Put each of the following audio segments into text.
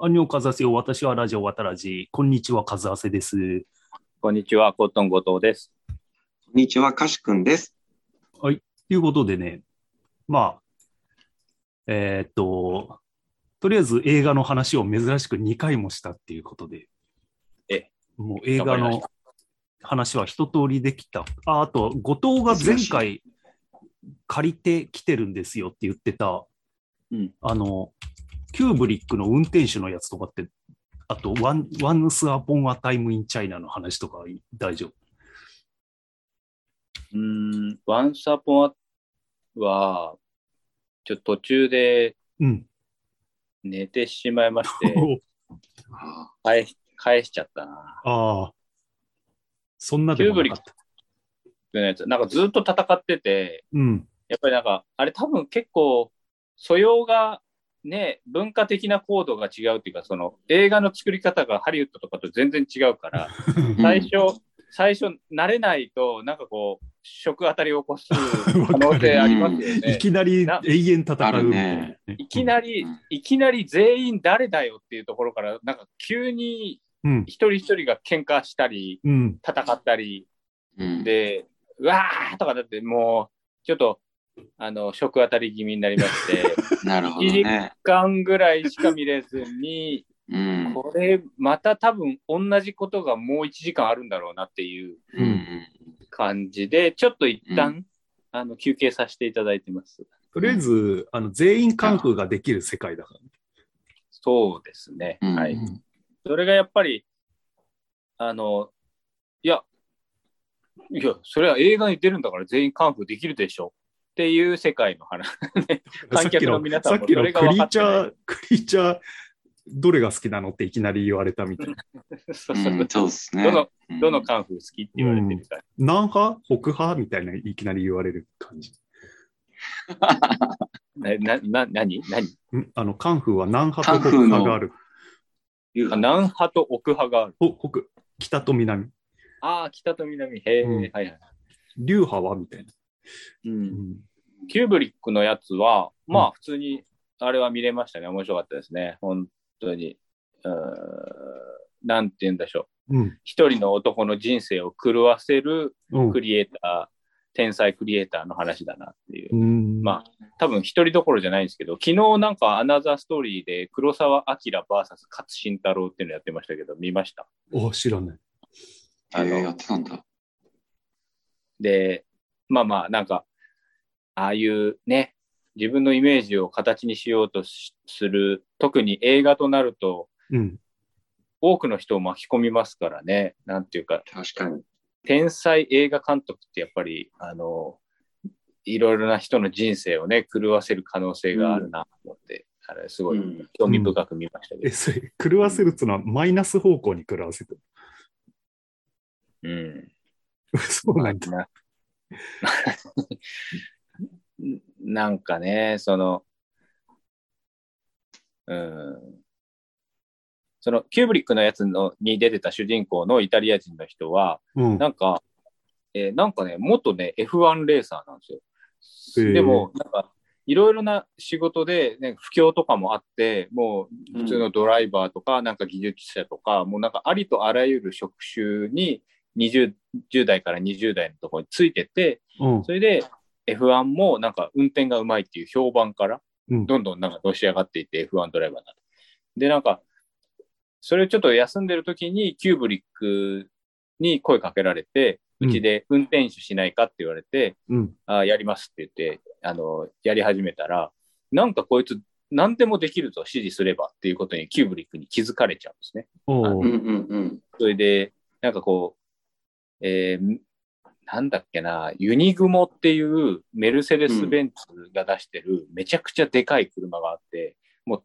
アンニョンカズアセよ。私はラジオ渡らじ。こんにちは、カズアセです。こんにちは、コットン後藤です。こんにちは、かしくんです。ということでね、まあ、えーっと、とりあえず映画の話を珍しく2回もしたっていうことで、えもう映画の話は一通りできた。ああと、後藤が前回借りてきてるんですよって言ってた、うんあの、キューブリックの運転手のやつとかって、あと、ワン、ワンスアポンアタイムインチャイナの話とか大丈夫？うーん、ワンサポンは、ちょっと途中でうん。寝てしまいまして、あ返し返しちゃったな。ああ。そんなでもなかった。のやつなんかずっと戦ってて、うん。やっぱりなんか、あれ多分結構、素養がね、文化的なコードが違うっていうか、その映画の作り方がハリウッドとかと全然違うから、最初、最初慣れないと、なんかこう、食当たりを起こす 可能性ありますよいね。きなりな永遠戦あるうねね。いきなりうん、いきなり全員誰だよっていうところから、なんか急にうん。一人一人が喧嘩したり、うん。戦ったり、うん、で、うわーとかだってもう、ちょっと、あの、食当たり気味になりまして、なるほどね。1間ぐらいしか見れずに、うん。これ、また多分同じことがもう1時間あるんだろうなっていううんうん感じで、ちょっと一旦、うあの休憩させていただいてます。とりあえず、あの、全員カンフーができる世界だから。そうですね。うんはい。うんそれがやっぱり、あの、いや、いや、それは映画に出るんだから全員カンフーできるでしょっていう世界の話。観客の皆さんもさっきのそれがクリー分かってないチャー、クリーチャー、どれが好きなのっていきなり言われたみたいな。そうですね。どの、うんどのカンフー好きって言われてるから。南派北派みたいないきなり言われる感じ。な、な、な、何？何？ん？あの、カンフーは南派と北派がある。あ南派と奥派がある。お北、北と南。ああ、北と南。へえ、うんはいはい。流派はみたいな。う。うんん。キューブリックのやつは、まうあ普通に、あれは見れましたね。面白かったですね。本当に。うーんなんて言うんでしょう。うん。一人の男の人生を狂わせるうんクリエイター、天才クリエイターの話だなっていう。うん。まあ、多分一人どころじゃないんですけど、昨日なんかアナザーストーリーで黒澤明 VS 勝慎太郎っていうのやってましたけど、見ました？お、知らない。あのえーやってたんだ。で、まあまあ、なんか、ああいうね、自分のイメージを形にしようとしする、特に映画となると、うん。多くの人を巻き込みますからね、なんていうか、確かに。天才映画監督ってやっぱり、あの、いろいろな人の人生をね、狂わせる可能性があるなと思って、あれ、すごいうん興味深く見ましたけえ、ど。それ、狂わせるっつうのはマイナス方向に狂わせてる？うん。そうなんだ。ななんかね、その、うん、そのキューブリックのやつのに出てた主人公のイタリア人の人は、うん。なんか、えーなんかね、元ね、F1 レーサーなんですよ。でも、なんか、いろいろな仕事で、ね、不況とかもあって、もう普通のドライバーとか、なんか技術者とか、もうなんかありとあらゆる職種に20 10代から20代のところについてて、うん。それで F1 もなんか運転がうまいっていう評判から、うんどんどんなんかのし上がっていって F1 ドライバーになる。で、なんか、それちょっと休んでる時にキューブリックに声かけられて、ううんちで運転手しないかって言われて、うん。あやりますって言って、あの、やり始めたら、なんかこいつ何でもできると指示すればっていうことにキューブリックに気づかれちゃうんですね。おうんうーんうん。それで、なんかこう、えーなんだっけな、ユニグモっていうメルセデス・ベンツが出してるめちゃくちゃでかい車があって、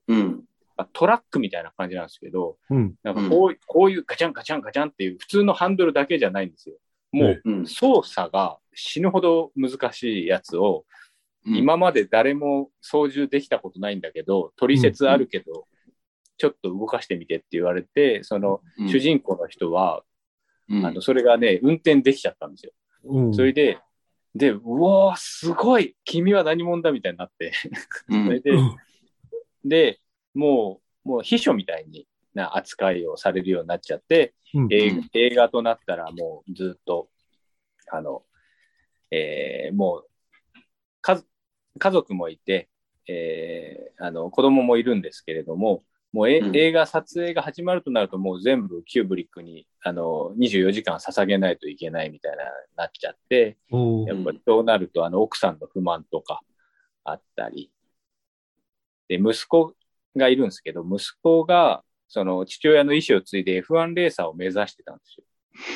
うん。あトラックみたいな感じなんですけど、うん。なんかこう,、こういうガチャンガチャンガチャンっていう普通のハンドルだけじゃないんですよ。もううん。操作が死ぬほど難しいやつを、うん、今まで誰も操縦できたことないんだけど、取説あるけど、ちょっと動かしてみてって言われて、そのうん主人公の人は、うんあのそれがね、運転できちゃったんですよ。うん。それで、で、うおー、すごい君は何者だみたいになって。うん それで、うんで、ももう秘書みたいにな扱いをされるようになっちゃって、うん映画となったらもうずっと、あの、えーもう家族、家族もいて、えーあの子供もいるんですけれども、もうえ、うん。映画撮影が始まるとなると、もう全部キューブリックにあの24時間捧げないといけないみたいななっちゃって、やっぱりそうなると、あの奥さんの不満とかあったり、で、息子がいるんですけど、息子がその父親の意思を継いで F1 レーサーを目指してたんですよ。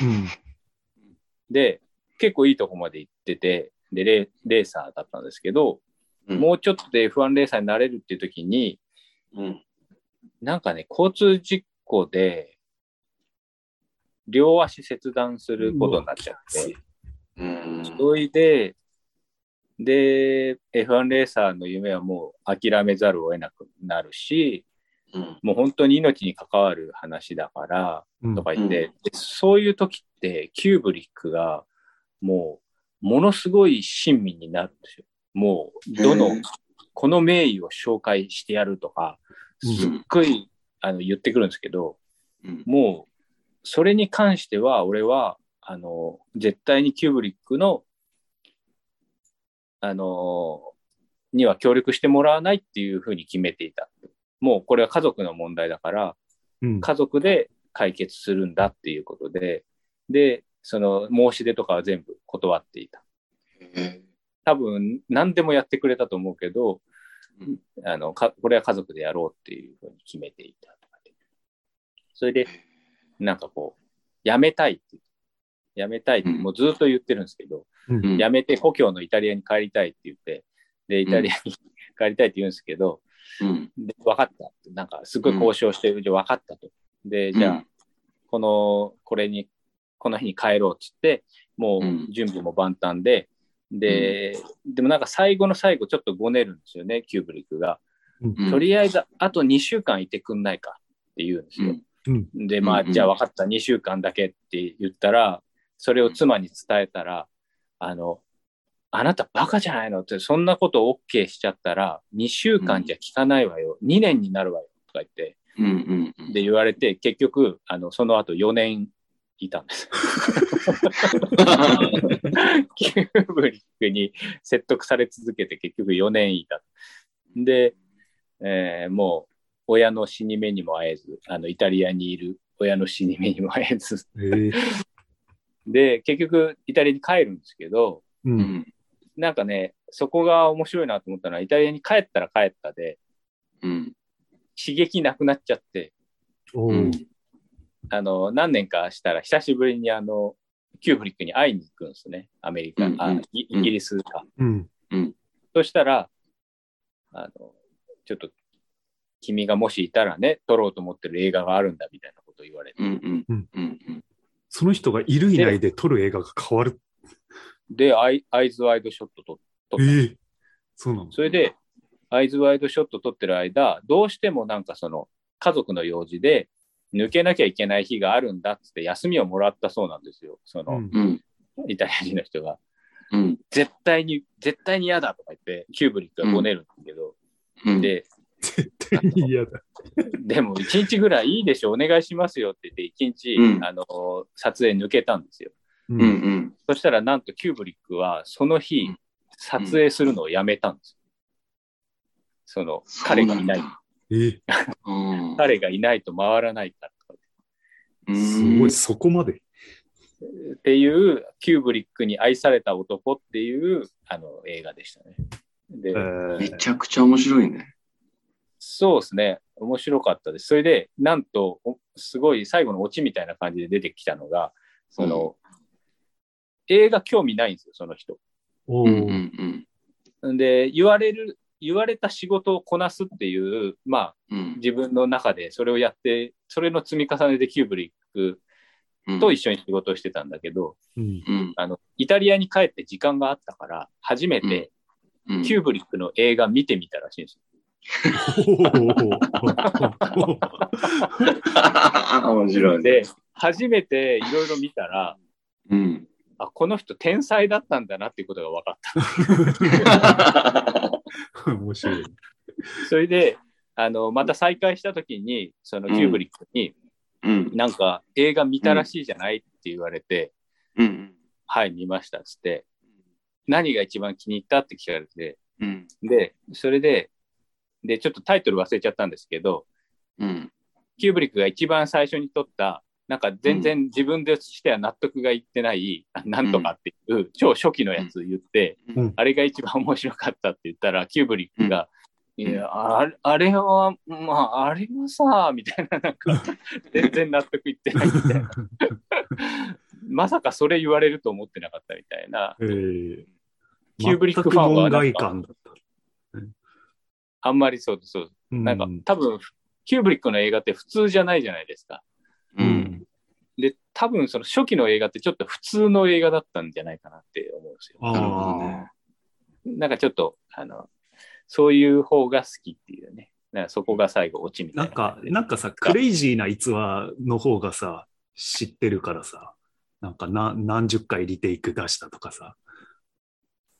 うん。で、結構いいとこまで行ってて、で、レレーサーだったんですけど、うん。もうちょっとで F1 レーサーになれるっていう時に、うん。なんかね、交通事故で、両足切断することになっちゃって、うん。それで、で、F1 レーサーの夢はもう諦めざるを得なくなるし、うん。もう本当に命に関わる話だから、うんとか言って、うんでそういう時って、キューブリックが、もう、ものすごい親身になるんですよ。もう、どのこの名医を紹介してやるとか、うんすっごい、あの、言ってくるんですけど、うん。もう、それに関しては、俺は、あの、絶対にキューブリックの、あの、には協力してもらわないっていうふうに決めていた。もうこれは家族の問題だから、うん家族で解決するんだっていうことで、で、その申し出とかは全部断っていた。へ多分何でもやってくれたと思うけど、うんあのかこれは家族でやろうっていうふうに決めていたとかで。それで、なんかこう、やめたいって、やめたいって、うんもうずっと言ってるんですけど、やめて故郷のイタリアに帰りたいって言って、で、イタリアに 帰りたいって言うんですけど、うん。で分かったって。なんか、すごい交渉してるうち分かったと。で、じゃあ、うんこの、これに、この日に帰ろうっつって、もうんう準備も万端で、で、でもなんか最後の最後ちょっとごねるんですよね、キューブリックが。うんとりあえず、あと2週間いてくんないかって言うんですよ。うんで、まあ、うんじゃあ分かった、2週間だけって言ったら、それを妻に伝えたら、あの、あなたバカじゃないのって、そんなこと OK しちゃったら、2週間じゃ効かないわよ、2年になるわよとか言って、うん。うん。で言われて、結局、あの、その後4年いたんです。キューブリックに説得され続けて結局4年いた。で、えーもう親の死に目にも会えず、あのイタリアにいる親の死に目にも会えず、えーで、結局イタリアに帰るんですけど、ううんん。なんかね、そこが面白いなと思ったのは、イタリアに帰ったら帰ったで、うん。刺激なくなっちゃって、おうんーあの、何年かしたら久しぶりにあの、キューブリックに会いに行くんですね。アメリカ、あうんうんイイギリスか。うんそしたら、あの、ちょっと、君がもしいたらね、撮ろうと思ってる映画があるんだみたいなことを言われて。うん。うん。うん。その人がいるいないで撮る映画が変わる。で、アイアイズワイドショット撮撮った。えーそうなのそれで、アイズワイドショット撮ってる間、どうしてもなんかその、家族の用事で、抜けなきゃいけない日があるんだっつって休みをもらったそうなんですよ。その、うんうん。イタリア人の人が。うん。絶対に、絶対に嫌だとか言って、キューブリックがごねるんだけど、うん。で、絶対に嫌だ。でも一日ぐらいいいでしょ、お願いしますよって言って、一日、うんあの、撮影抜けたんですよ。ううん。うん。そしたらなんとキューブリックはその日うん、撮影するのをやめたんですよ。その、彼がいない。え。彼がいないと回らないからとかすごい、そこまで。っていう、キューブリックに愛された男っていうあの映画でしたね。で、えーめちゃくちゃ面白いね。そうですね。面白かったです。それで、なんと、おすごい最後のオチみたいな感じで出てきたのが、その、映画興味ないんですよ、その人。おうん。うーん。んで、言われる、言われた仕事をこなすっていう、まあ、うん。自分の中でそれをやって、それの積み重ねでキューブリックうん。と一緒に仕事をしてたんだけど、うんうん。あの、イタリアに帰って時間があったから、初めてうん。キューブリックの映画見てみたらしいんですよ。面白いね。で、初めていろいろ見たら、うん。あ、この人天才だったんだなっていうことが分かった。面白い。それで、あの、また再会した時に、そのキューブリックに、うん。なんか映画見たらしいじゃないって言われて、うん。はい、見ましたっつって、何が一番気に入ったって聞かれて、うん。で、それで、で、ちょっとタイトル忘れちゃったんですけど、うん。キューブリックが一番最初に撮った、なんか全然自分でしては納得がいってない、あなんとかっていう超初期のやつ言って、うんあれが一番面白かったって言ったら、キューブリックが、うんいやあれ、あれは、まあ、あれはさ、みたいな、なんか、全然納得いってないみたいな。まさかそれ言われると思ってなかったみたいな。えー、キューブリックファンはなんか。あんまりそうです、そうなんか、多分、キューブリックの映画って普通じゃないじゃないですか。う。うんん。で、多分その初期の映画ってちょっと普通の映画だったんじゃないかなって思うんですよ。あなるほどあね。なんかちょっと、あの、そういう方が好きっていうね。なんかそこが最後落ちみたな。ないんか、なんかさ、クレイジーな逸話の方がさ、知ってるからさ、なんかな何十回リテイク出したとかさ、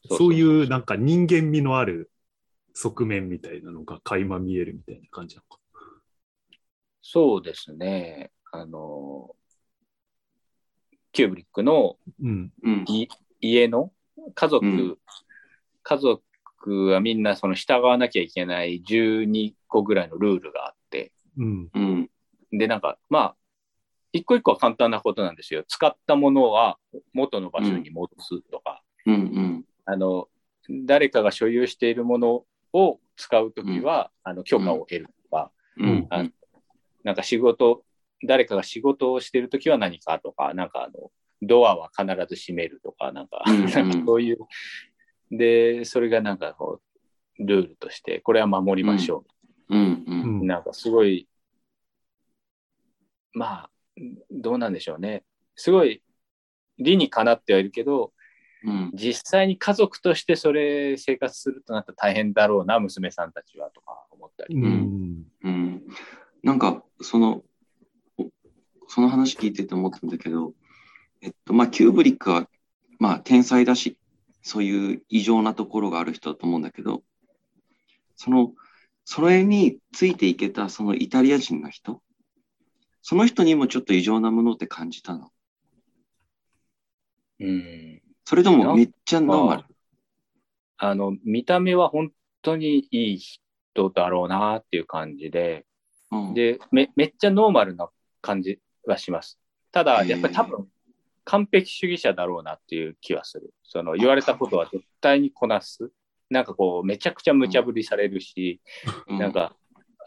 そういうなんか人間味のある側面みたいなのが垣間見えるみたいな感じなのか。そうですね。あの、キューブリックのうん。家の家族、うん家族はみんなその従わなきゃいけない12個ぐらいのルールがあって、うん。うん。で、なんか、まあ、一個一個は簡単なことなんですよ。使ったものは元の場所に戻すとか、うん。うん。あの、誰かが所有しているものを使うときは、あの、許可を得るとか、うん。あなんか仕事、誰かが仕事をしているときは何かとか、なんかあの、ドアは必ず閉めるとか、なんか、そういう、で、それがなんかこう、ルールとして、これは守りましょうん。う。うんん。なんかすごい、まあ、どうなんでしょうね。すごい理にかなってはいるけど、うん。実際に家族としてそれ生活するとなったら大変だろうな、娘さんたちはとか思ったり。うん。うん。なんか、その、おその話聞いてて思ったんだけど、えっと、まあ、キューブリックは、まあ、天才だし、そういう異常なところがある人だと思うんだけど、その、それについていけたそのイタリア人の人、その人にもちょっと異常なものって感じたの。うん。それともめっちゃノーマル？あの、見た目は本当にいい人だろうなっていう感じで、うん、で、め、めっちゃノーマルな感じはします。ただ、やっぱり多分、完璧主義者だろうなっていう気はする。その、言われたことは絶対にこなす。なんかこう、めちゃくちゃ無茶ぶりされるし、うなん、か、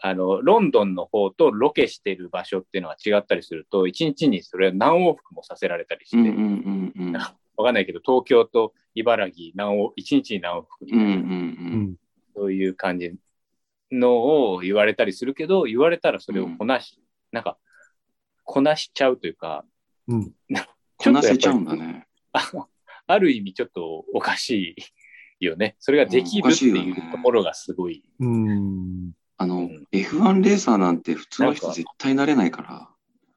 あの、ロンドンの方とロケしてる場所っていうのは違ったりすると、一日にそれ何往復もさせられたりして、うんうんうんうん。わかんないけど、東京と茨城何往、一日に何往復みたいな、うんうんう。うんん。そういう感じのを言われたりするけど、言われたらそれをこなし、なんか、こなしちゃうというか、うん。こなせちゃうんだね。あある意味ちょっとおかしいよね。それができるっていうところがすごい。うん。あの、うん F1 レーサーなんて普通の人絶対なれないから、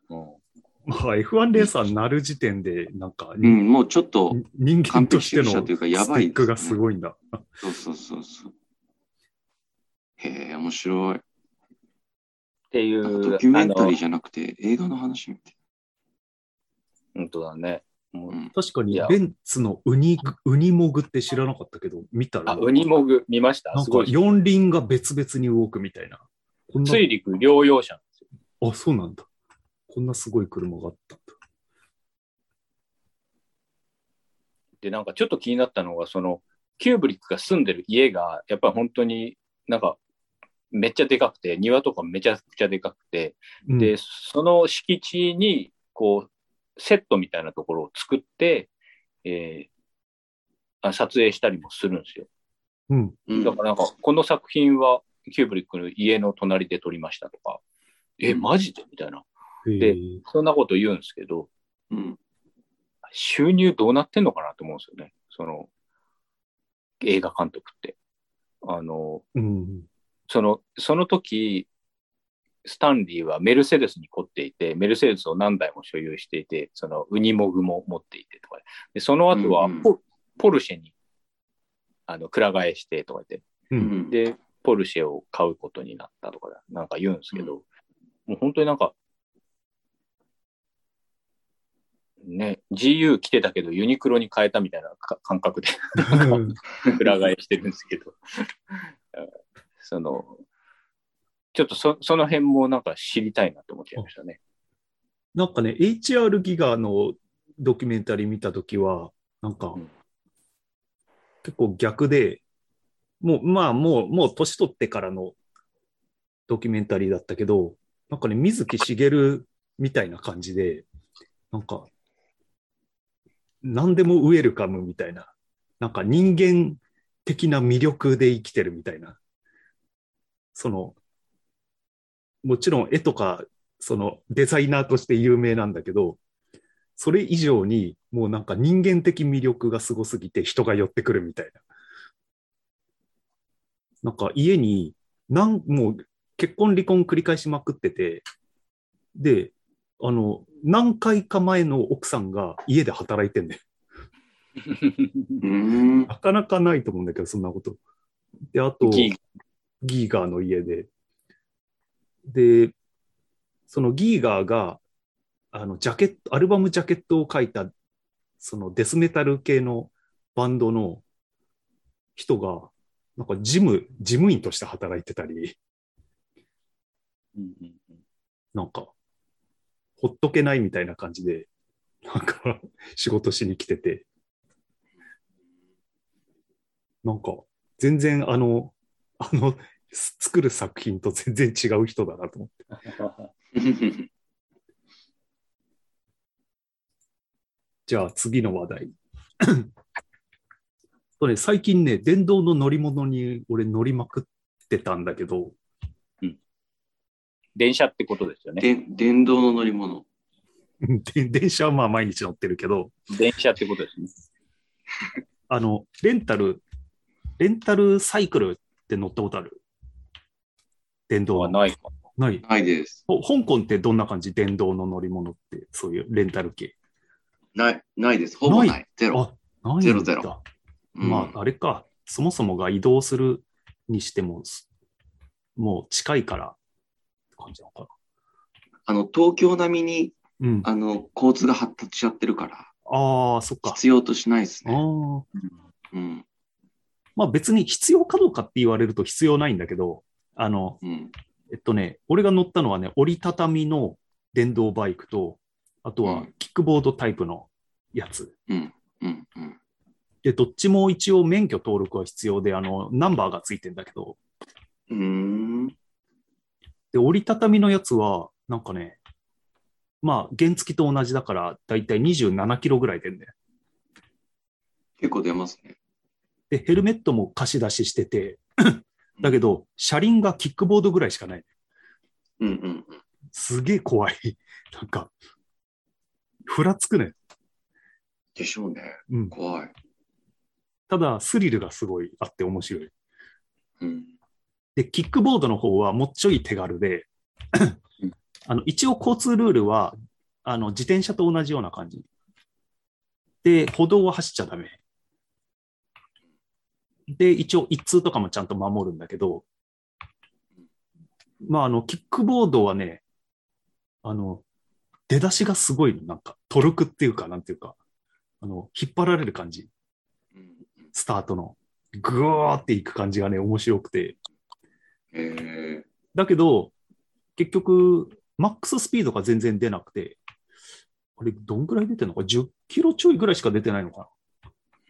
うんまあ、F1 レーサーになる時点で、なんか、うん、もうちょっと、人間としてのステックがすごいんだ。そうそうそうそう。へえ、面白い。っていう、ドキュメンタリーじゃなくて映画の話みたい本当だね。確かにベンツのウニグ、ウニモグって知らなかったけど、見たら、あ、ウニモグ見ました？なんか。四輪が別々に動くみたいな。こんな、水陸両用車。あ、そうなんだ。こんなすごい車があったんだ。で、なんかちょっと気になったのが、その、キューブリックが住んでる家が、やっぱり本当になんか、めっちゃでかくて、庭とかめちゃくちゃでかくて、うんで、その敷地に、こう、セットみたいなところを作って、えーあ撮影したりもするんですよ。うん。な。だからなんか、この作品はキューブリックの家の隣で撮りましたとか、え、うんマジで？みたいな。へでーそんなこと言うんですけど、うん。収入どうなってんのかなと思うんですよね。その、映画監督って。あの、うん。その、その時、スタンリーはメルセデスに凝っていて、メルセデスを何台も所有していて、そのウニモグも持っていてとか。で、その後はうんうん。ポ,、ポルシェに、あの、くら替えしてとか言って、う。うん。ん。で、ポルシェを買うことになったとか、なんか言うんですけど、もう本当になんか、ね、GU 来てたけどユニクロに変えたみたいなか感覚で。裏返してるんですけど、その、ちょっとそその辺もなんか知りたいなと思っちゃいましたね。なんかね、HR ギガのドキュメンタリー見たときは、なんか、うん結構逆で、もう、まあ、もう、もう年取ってからのドキュメンタリーだったけど、なんかね、水木しげるみたいな感じで、なんか、何でもウェルカムみたいな、なんか人間的な魅力で生きてるみたいな、その、もちろん絵とか、そのデザイナーとして有名なんだけど、それ以上にもうなんか人間的魅力がすごすぎて人が寄ってくるみたいな。なんか家になんもう結婚離婚繰り返しまくってて、で、あの、何回か前の奥さんが家で働いてんだよ。なかなかないと思うんだけど、そんなこと。で、あと、ギーガーの家で。で、そのギーガーが、あの、ジャケット、アルバムジャケットを書いた、そのデスメタル系のバンドの人が、なんか事務、事務員として働いてたり、なんか、ほっとけないみたいな感じで、なんか、仕事しに来てて、なんか、全然あの、あの、す作る作品と全然違う人だなと思って。じゃあ次の話題。これ最近ね、電動の乗り物に俺乗りまくってたんだけど、電車ってことですよね。で電動の乗り物。で電車はまあ毎日乗ってるけど、電車ってことですね。あの、レンタル、レンタルサイクルって乗ったことある？電動の。はないか。ない。ないです。ほ香港ってどんな感じ？電動の乗り物って、そういうレンタル系。ない、ないです。ほぼない。ゼロ。あ、ないゼロゼロうんまあ、あれか、そもそもが移動するにしても、すもう近いから、って感じなのかあの、東京並みに、な。うん。あの、交通が発達しちゃってるから、ああ、そっか。必要としないですあね。あ。うん。まあ別に必要かどうかって言われると必要ないんだけど、あの、うん。えっとね、俺が乗ったのはね、折りたたみの電動バイクと、あとはうんキックボードタイプのやつ。うん。うん。うん。で、どっちも一応免許登録は必要で、あの、ナンバーがついてんだけど、うーん。で、折りたたみのやつは、なんかね、まあ、原付と同じだから、だいたい27キロぐらい出んだよ。結構出ますね。で、ヘルメットも貸し出ししてて、だけど、車輪がキックボードぐらいしかない。うんうんうん。すげえ怖い。なんか、ふらつくね。でしょうね。うん。怖い。ただ、スリルがすごいあって面白い。うん。で、キックボードの方はもっちょい手軽でうん、あの、一応交通ルールは、あの、自転車と同じような感じ。で、歩道は走っちゃダメ。で、一応一通とかもちゃんと守るんだけど、まあ、あの、キックボードはね、あの、出だしがすごいの、なんか、トルクっていうか、なんていうか、あの、引っ張られる感じ。うんスタートの。ぐーっていく感じがね、面白くて。えだけど、結局、マックススピードが全然出なくて、あれ、どんぐらい出てるのか ?10 キロちょいぐらいしか出てないのか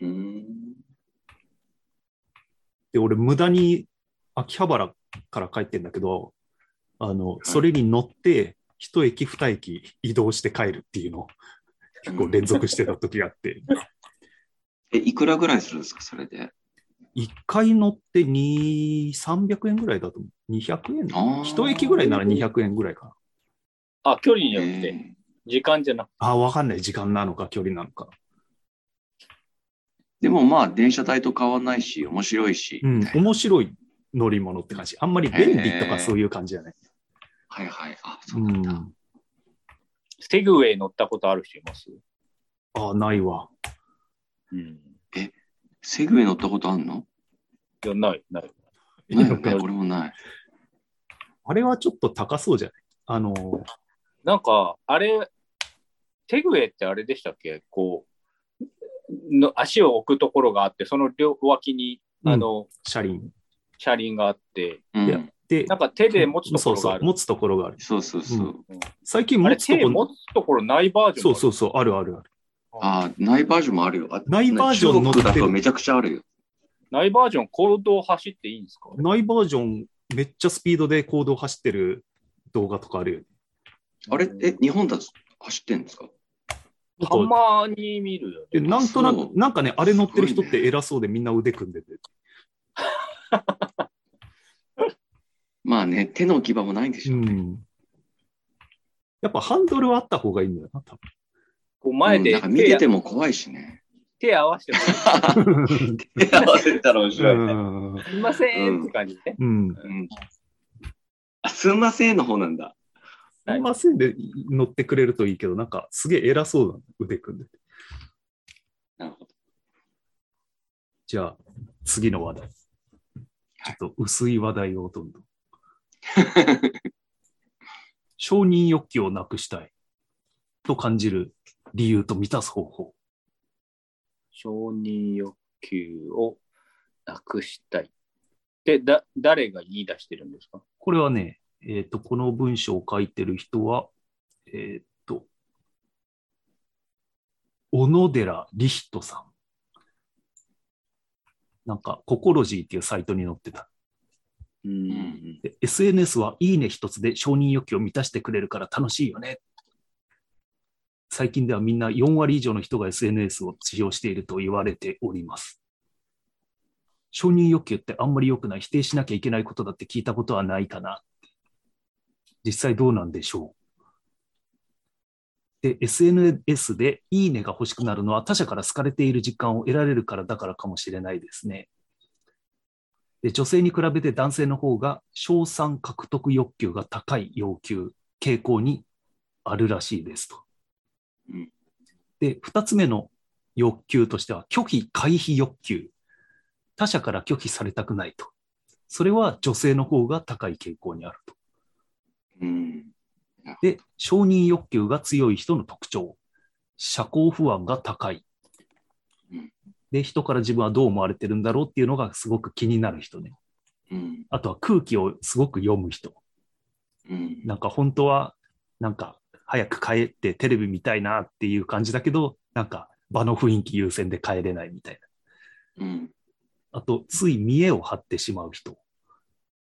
な。で、俺、無駄に秋葉原から帰ってんだけど、あの、それに乗って、一駅二駅移動して帰るっていうのを結構連続してた時があって、え、いくらぐらいするんですか、それで？一回乗って2、300円ぐらいだと思う。200円？あー一駅ぐらいなら200円ぐらいかな。あ、距離によって、え時間じゃなくて。あ、わかんない。時間なのか、距離なのか。でもまあ、電車代と変わんないし、面白いし。うん面白い乗り物って感じ。あんまり便利とかそういう感じじゃない。はいはい。あ、そううなんだ。ん。セグウェイ乗ったことある人います？あ、ないわ。うん。セグウェイ乗ったことあんの？いや、ない、ない。いないいのか。俺もない。あれはちょっと高そうじゃない？あの、なんか、あれ、テグウェイってあれでしたっけ？こう、の足を置くところがあって、その両脇に、うんあの、車輪。車輪があって、で、なんか手で持つところがある。そうそう、持つところがある。そうそうそう。最近あれ、持つとこ手持つところないバージョン。そうそううそう、あるあるある。ああ、ないバージョンもあるよ。あないバージョン乗ってる中国だとめちゃくちゃあるよ。ないバージョン、行動走っていいんですか？ないバージョン、めっちゃスピードで行動走ってる動画とかあるよね。あれ、え、日本だと走ってんですか？たまに見るよでね。なんとなく、なんかね、あれ乗ってる人って偉そうでみんな腕組んでて。まあね、手の置き場もないんでしうょうね。ん。やっぱハンドルはあった方がいいんだよな、多こう前でうんなんか見てても怖いしね。手合わせても分。手合わせたら面白いね。うんすいませんって感じね。うん。うんあすんませんの方なんだ。ませんで乗ってくれるといいけど、なんかすげえ偉そうな腕組んでて。なるほど。じゃあ、次の話題。ちょっと薄い話題をどんどん。承認欲求をなくしたいと感じる理由と満たす方法。承認欲求をなくしたい。で、だ、誰が言い出してるんですか？これはね、えっ、と、この文章を書いてる人は、えっ、と、小野寺リヒトさん。なんか、ココロジーっていうサイトに載ってた。うん。で SNS はいいね一つで承認欲求を満たしてくれるから楽しいよね。最近ではみんな4割以上の人が SNS を使用していると言われております。承認欲求ってあんまり良くない、否定しなきゃいけないことだって聞いたことはないかな。実際どうなんでしょう？で、SNS でいいねが欲しくなるのは他者から好かれている実感を得られるからだからかもしれないですね。で女性に比べて男性の方が賞賛獲得欲求が高い要求、傾向にあるらしいですと。うんで、二つ目の欲求としては拒否回避欲求。他者から拒否されたくないと。それは女性の方が高い傾向にあると。うん。で、承認欲求が強い人の特徴。社交不安が高いうん。で、人から自分はどう思われてるんだろうっていうのがすごく気になる人ね。うん。あとは空気をすごく読む人。うん。なんか本当は、なんか早く帰ってテレビ見たいなっていう感じだけど、なんか場の雰囲気優先で帰れないみたいな。うん。あと、つい見栄を張ってしまう人。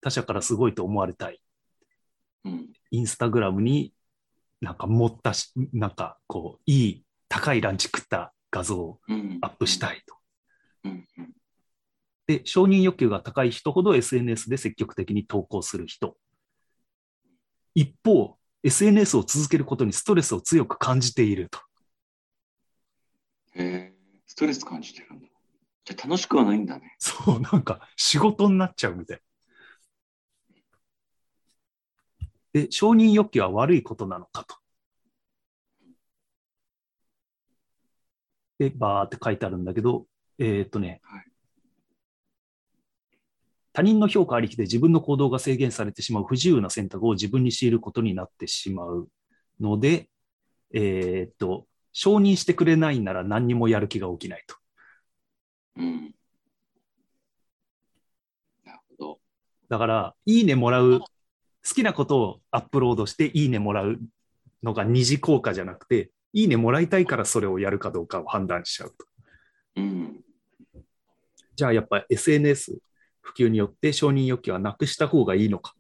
他者からすごいと思われたい。うん。インスタグラムになんか持ったし、なんかこう、いい高いランチ食った画像をうん。アップしたいと。うん。うん。で、承認欲求が高い人ほど SNS で積極的に投稿する人。一方、SNS を続けることにストレスを強く感じていると。へえ、ストレス感じてるんだ。じゃあ楽しくはないんだね。そう、なんか仕事になっちゃうみたい。で、承認欲求は悪いことなのかと。で、バーって書いてあるんだけど、えーっとね、はい他人の評価ありきで自分の行動が制限されてしまう不自由な選択を自分に強いることになってしまうので、えーっと、承認してくれないなら何にもやる気が起きないと。うん。なるほど。だから、いいねもらう、好きなことをアップロードしていいねもらうのが二次効果じゃなくて、いいねもらいたいからそれをやるかどうかを判断しちゃうと。うん。じゃあやっぱ SNS 普及によって承認欲求はなくした方がいいのか。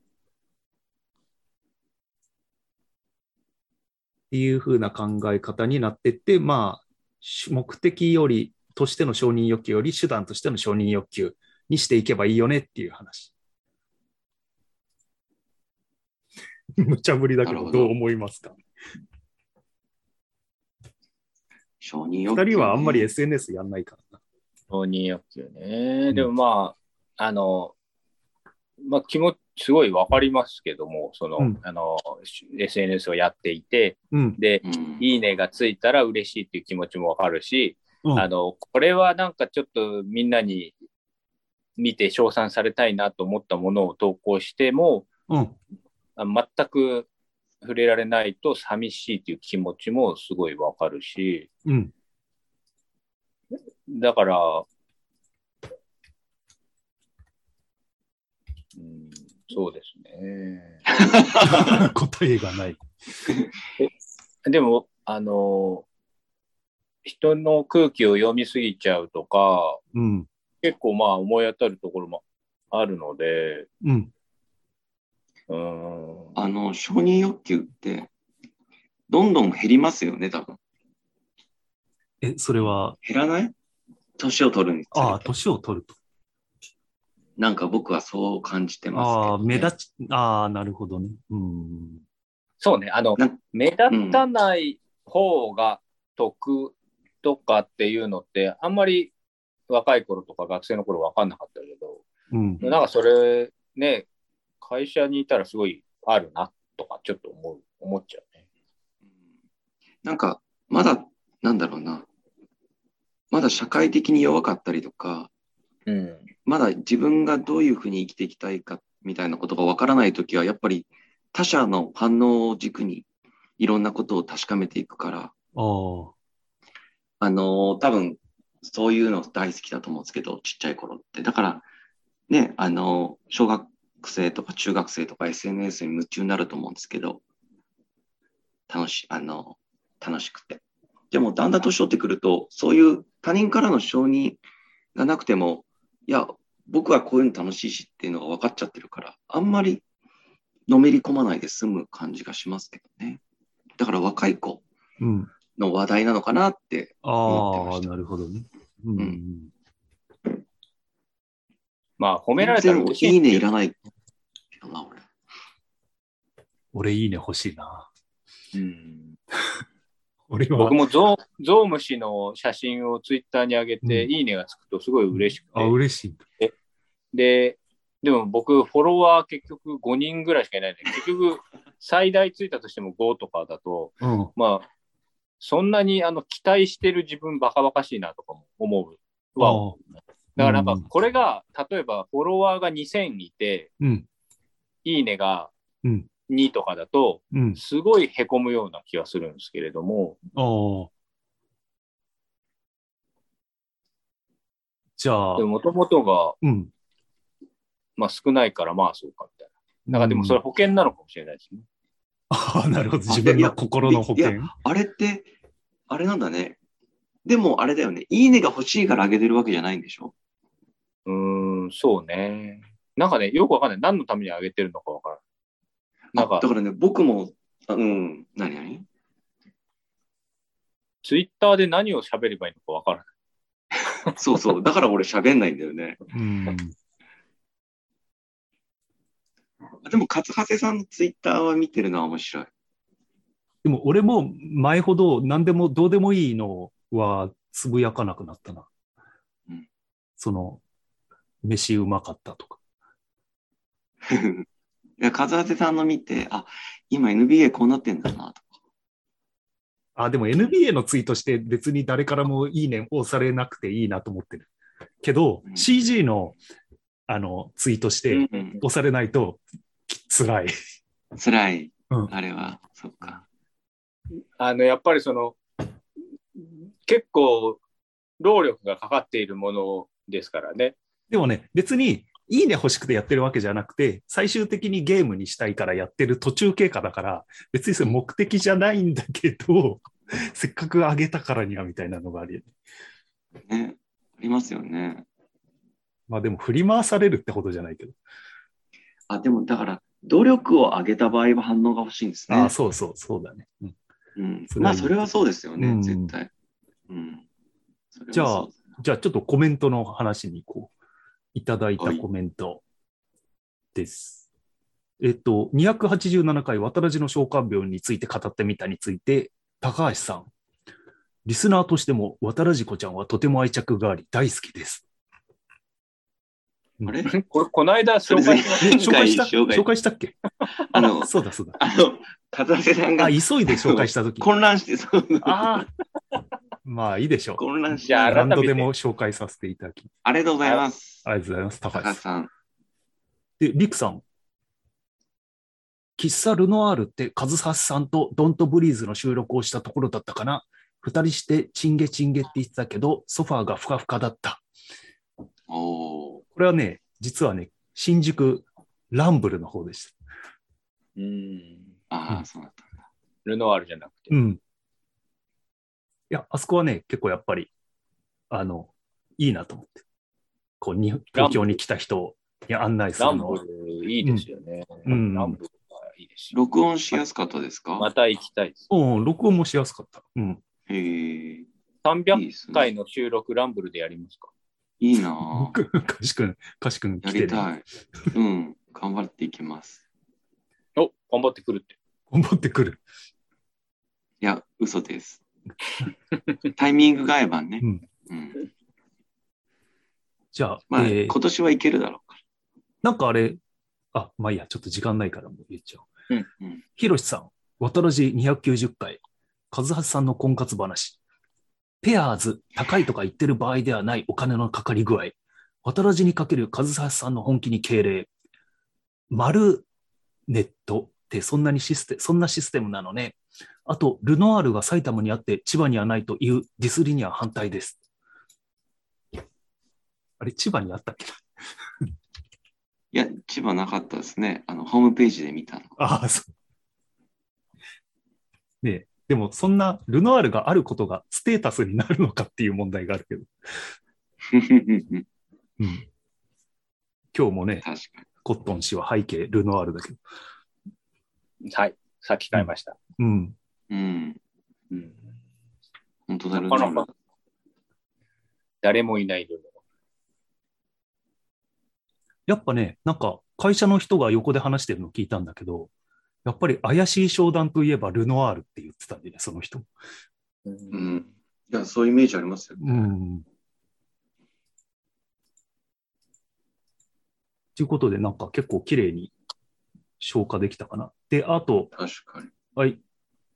っていう風な考え方になってって、まあ、し目的より、としての承認欲求より手段としての承認欲求にしていけばいいよねっていう話。無茶ぶりだけどどどう思いますか？承認欲求、二人はあんまり SNS やんないからな。承認欲求ね。うんでもまあ、あの、まあ気持ちすごいわかりますけども、その、うんあの、SNS をやっていて、うん。で、うん。いいねがついたら嬉しいっていう気持ちもわかるし、うんあの、これはなんかちょっとみんなに、見て称賛されたいなと思ったものを投稿しても、うん。あ全く触れられないと寂しいっていう気持ちもすごいわかるし、うん。だから、うん、そうですね。答えがない。でも、あの、人の空気を読みすぎちゃうとか、うん。結構まあ思い当たるところもあるので、うん。うん、あの、承認欲求って、どんどん減りますよね、多分。え、それは、減らない？年を取るにつれてああ、年を取ると。なんか僕はそう感じてますけああ。目立ち、ああ、なるほどね。うん。そうね、あのな、目立たない方が得とかっていうのって、あんまり若い頃とか学生の頃分かんなかったけど、うん。なんかそれね、会社にいたらすごいあるなとかちょっと思う、思っちゃうね。なんか、まだ、なんだろうな。まだ社会的に弱かったりとか、うん。まだ自分がどういうふうに生きていきたいかみたいなことがわからないときは、やっぱり他者の反応を軸にいろんなことを確かめていくから、あのー多分そういうの大好きだと思うんですけど、ちっちゃい頃って。だから、ね、あのー小学生とか中学生とか SNS に夢中になると思うんですけど、楽しい、あのー楽しくて。でも、だんだん年取ってくると、そういう他人からの承認がなくても、いや、僕はこういうの楽しいしっていうのが分かっちゃってるから、あんまりのめり込まないで済む感じがしますけどね。だから若い子うん。の話題なのかなって思ってまああ、したなるほどね。うん。うんまあ、褒められたら嬉しい。いいねいらない俺。俺いいね欲しいな。うん俺は僕、もゾウゾウムシの写真をツイッターに上げて、うんいいねがつくとすごい嬉しくて。あ、嬉しい。で、でも僕、フォロワー結局5人ぐらいしかいないんで、結局、最大ついたとしても5とかだと、うん。まあ、そんなにあの期待してる自分バカバカしいなとかも思う。はだからなんか、これが、例えばフォロワーが2000いて、うん。いいねがうん。2とかだと、うん。すごい凹むような気がするんですけれども、ああ。じゃあで、もともとが、うん。まあ、少ないから、まあそうかみたいな。なんかでもそれ保険なのかもしれないですね。ああ、なるほど。自分の心の保いや険。あれって、あれなんだね。でもあれだよね。いいねが欲しいから上げてるわけじゃないんでしょ？うーん、そうね。なんかね、よくわかんない。何のために上げてるのかわからない。なんかあだ、からね、僕も、あうん、何何？ツイッターで何を喋ればいいのかわからない。そうそう。だから俺喋んないんだよね。うん。でも、勝長さんのツイッターは見てるのは面白い。でも俺も前ほど何でもどうでもいいのはつぶやかなくなったな。うんその、飯うまかったとか。いや、勝長さんの見て、あ、今 NBA こうなってんだなとか。あ、でも NBA のツイートして別に誰からもいいね押されなくていいなと思ってる。けど、うん CG のあのツイートしてうん押されないと辛い。辛い。うんあれは、そっか。あの、やっぱりその、結構、労力がかかっているものですからね。でもね、別にいいね欲しくてやってるわけじゃなくて、最終的にゲームにしたいからやってる途中経過だから、別にそれ目的じゃないんだけど、せっかくあげたからにはみたいなのがあるよね。ね。ありますよね。まあでも振り回されるってほどじゃないけど。あ、でもだから、努力を上げた場合は反応が欲しいんですね。ああ、そうそう、そうだね。うんうんまあ、それはそうですよね、うん絶対。うん。じゃあじゃあちょっとコメントの話にこう、いただいたコメントです。えっと、287回渡らじの召喚病について語ってみたについて、高橋さん。リスナーとしても渡らじこちゃんはとても愛着があり大好きです。あれ？これ、この間紹介紹介した？紹介紹介したっけ？あのそうだそうだ。あの、片瀬さんがあ、急いで紹介したとき。混乱して、そう。ああ。まあいいでしょう。混乱しじゃ。何度でも紹介させていただき、ありがとうございます。ありがとうございます。高橋さん。さん。で、リクさん。喫茶ルノアールって、カズハスさんとドントブリーズの収録をしたところだったかな。二人してチンゲチンゲって言ってたけど、ソファーがふかふかだった。おー。これはね、実はね、新宿ランブルの方でした。うん。ああ、うんそうだった。ルノワールじゃなくて。うん。いや、あそこはね、結構やっぱり、あの、いいなと思って。こうに、東京に来た人に案内すランブるのいいですよね。うんランブルはいいですよ。録音しやすかったですか？また行きたいです。うん、録音もしやすかった。うん。へえ。いい300ですね回の収録ランブルでやりますか？いいなぁ。かしくん、かしくんや来てね。りたい。うん。頑張っていきます。お、頑張ってくるって。頑張ってくる。いや、嘘です。タイミングが合えばね。うんうん。じゃあ、まあ、えー今年はいけるだろうかなんかあれ、あ、まあいいや、ちょっと時間ないからもう言っちゃおう。ら。うん。ひろしさん、渡らじ290回、和橋さんの婚活話。ペアーズ、高いとか言ってる場合ではないお金のかかり具合。渡らじにかける和橋さんの本気に敬礼。マルネットってそんなにシステそんなシステムなのね。あと、ルノアールが埼玉にあって千葉にはないというディスりには反対です。あれ、千葉にあったっけ？いや、千葉なかったですね。あの、ホームページで見たの。ああ、そう。ねえでもそんなルノアールがあることがステータスになるのかっていう問題があるけど。うん。今日もね、確かコットン氏は背景ルノアールだけど。はい。さっき買いました。うん。に。うん。うん。本当だろなかなか誰もいないルノやっぱね、なんか会社の人が横で話してるの聞いたんだけど、やっぱり怪しい商談といえばルノアールって言ってたんでね、その人。ううん。いや、そういうイメージありますよ。うん。ということで、なんか結構綺麗に消化できたかな。で、あと、確かに。はい。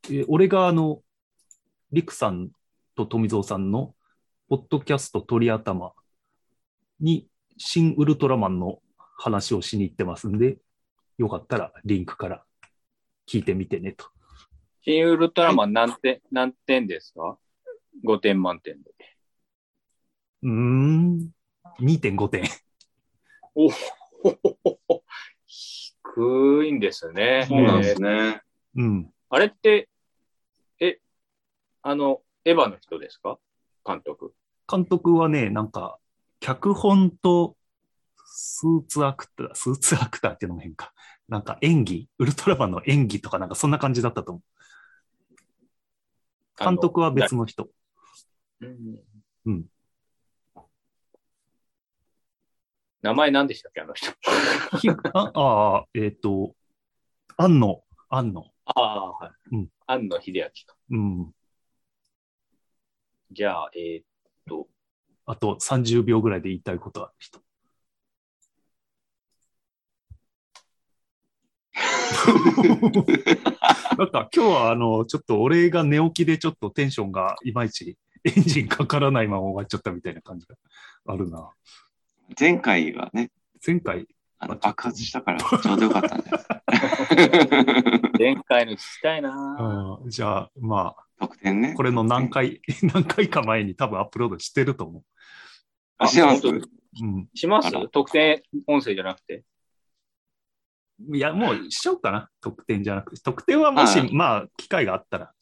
えー俺があの、リクさんと富蔵さんの、ポッドキャスト鳥頭に、新ウルトラマンの話をしに行ってますんで、よかったらリンクから聞いてみてねと。新ウルトラマン何点、何点ですか ?5 点満点で。うーん、2.5点。おほほほほ低いんですね。そうなんでえーすね。うん。あれって、え、あの、エヴァの人ですか？監督。監督はね、なんか、脚本とスーツアクター、スーツアクターっていうのも変か。なんか演技、ウルトラマンの演技とかなんかそんな感じだったと思う。監督は別の人。うんうん名前何でしたっけあの人？ひああー、えっ、と、庵野、庵野。ああ、はい。うん庵野秀明か。うん。じゃあ、えーっと、あと30秒ぐらいで言いたいことある人。なんか今日はあの、ちょっと俺が寝起きでちょっとテンションがいまいちエンジンかからないまま終わっちゃったみたいな感じがあるな。前回はね、前回、あの爆発したからちょうどよかったんです。前回の聞きたいな。うんじゃあま得点ね。あ、これの何回、何回か前に多分アップロードしてると思あ、してます？う。うん。します？特典音声じゃなくて。いや、もうしちゃおうかな。得点じゃなくて。得点はもし、はいまあ、機会があったら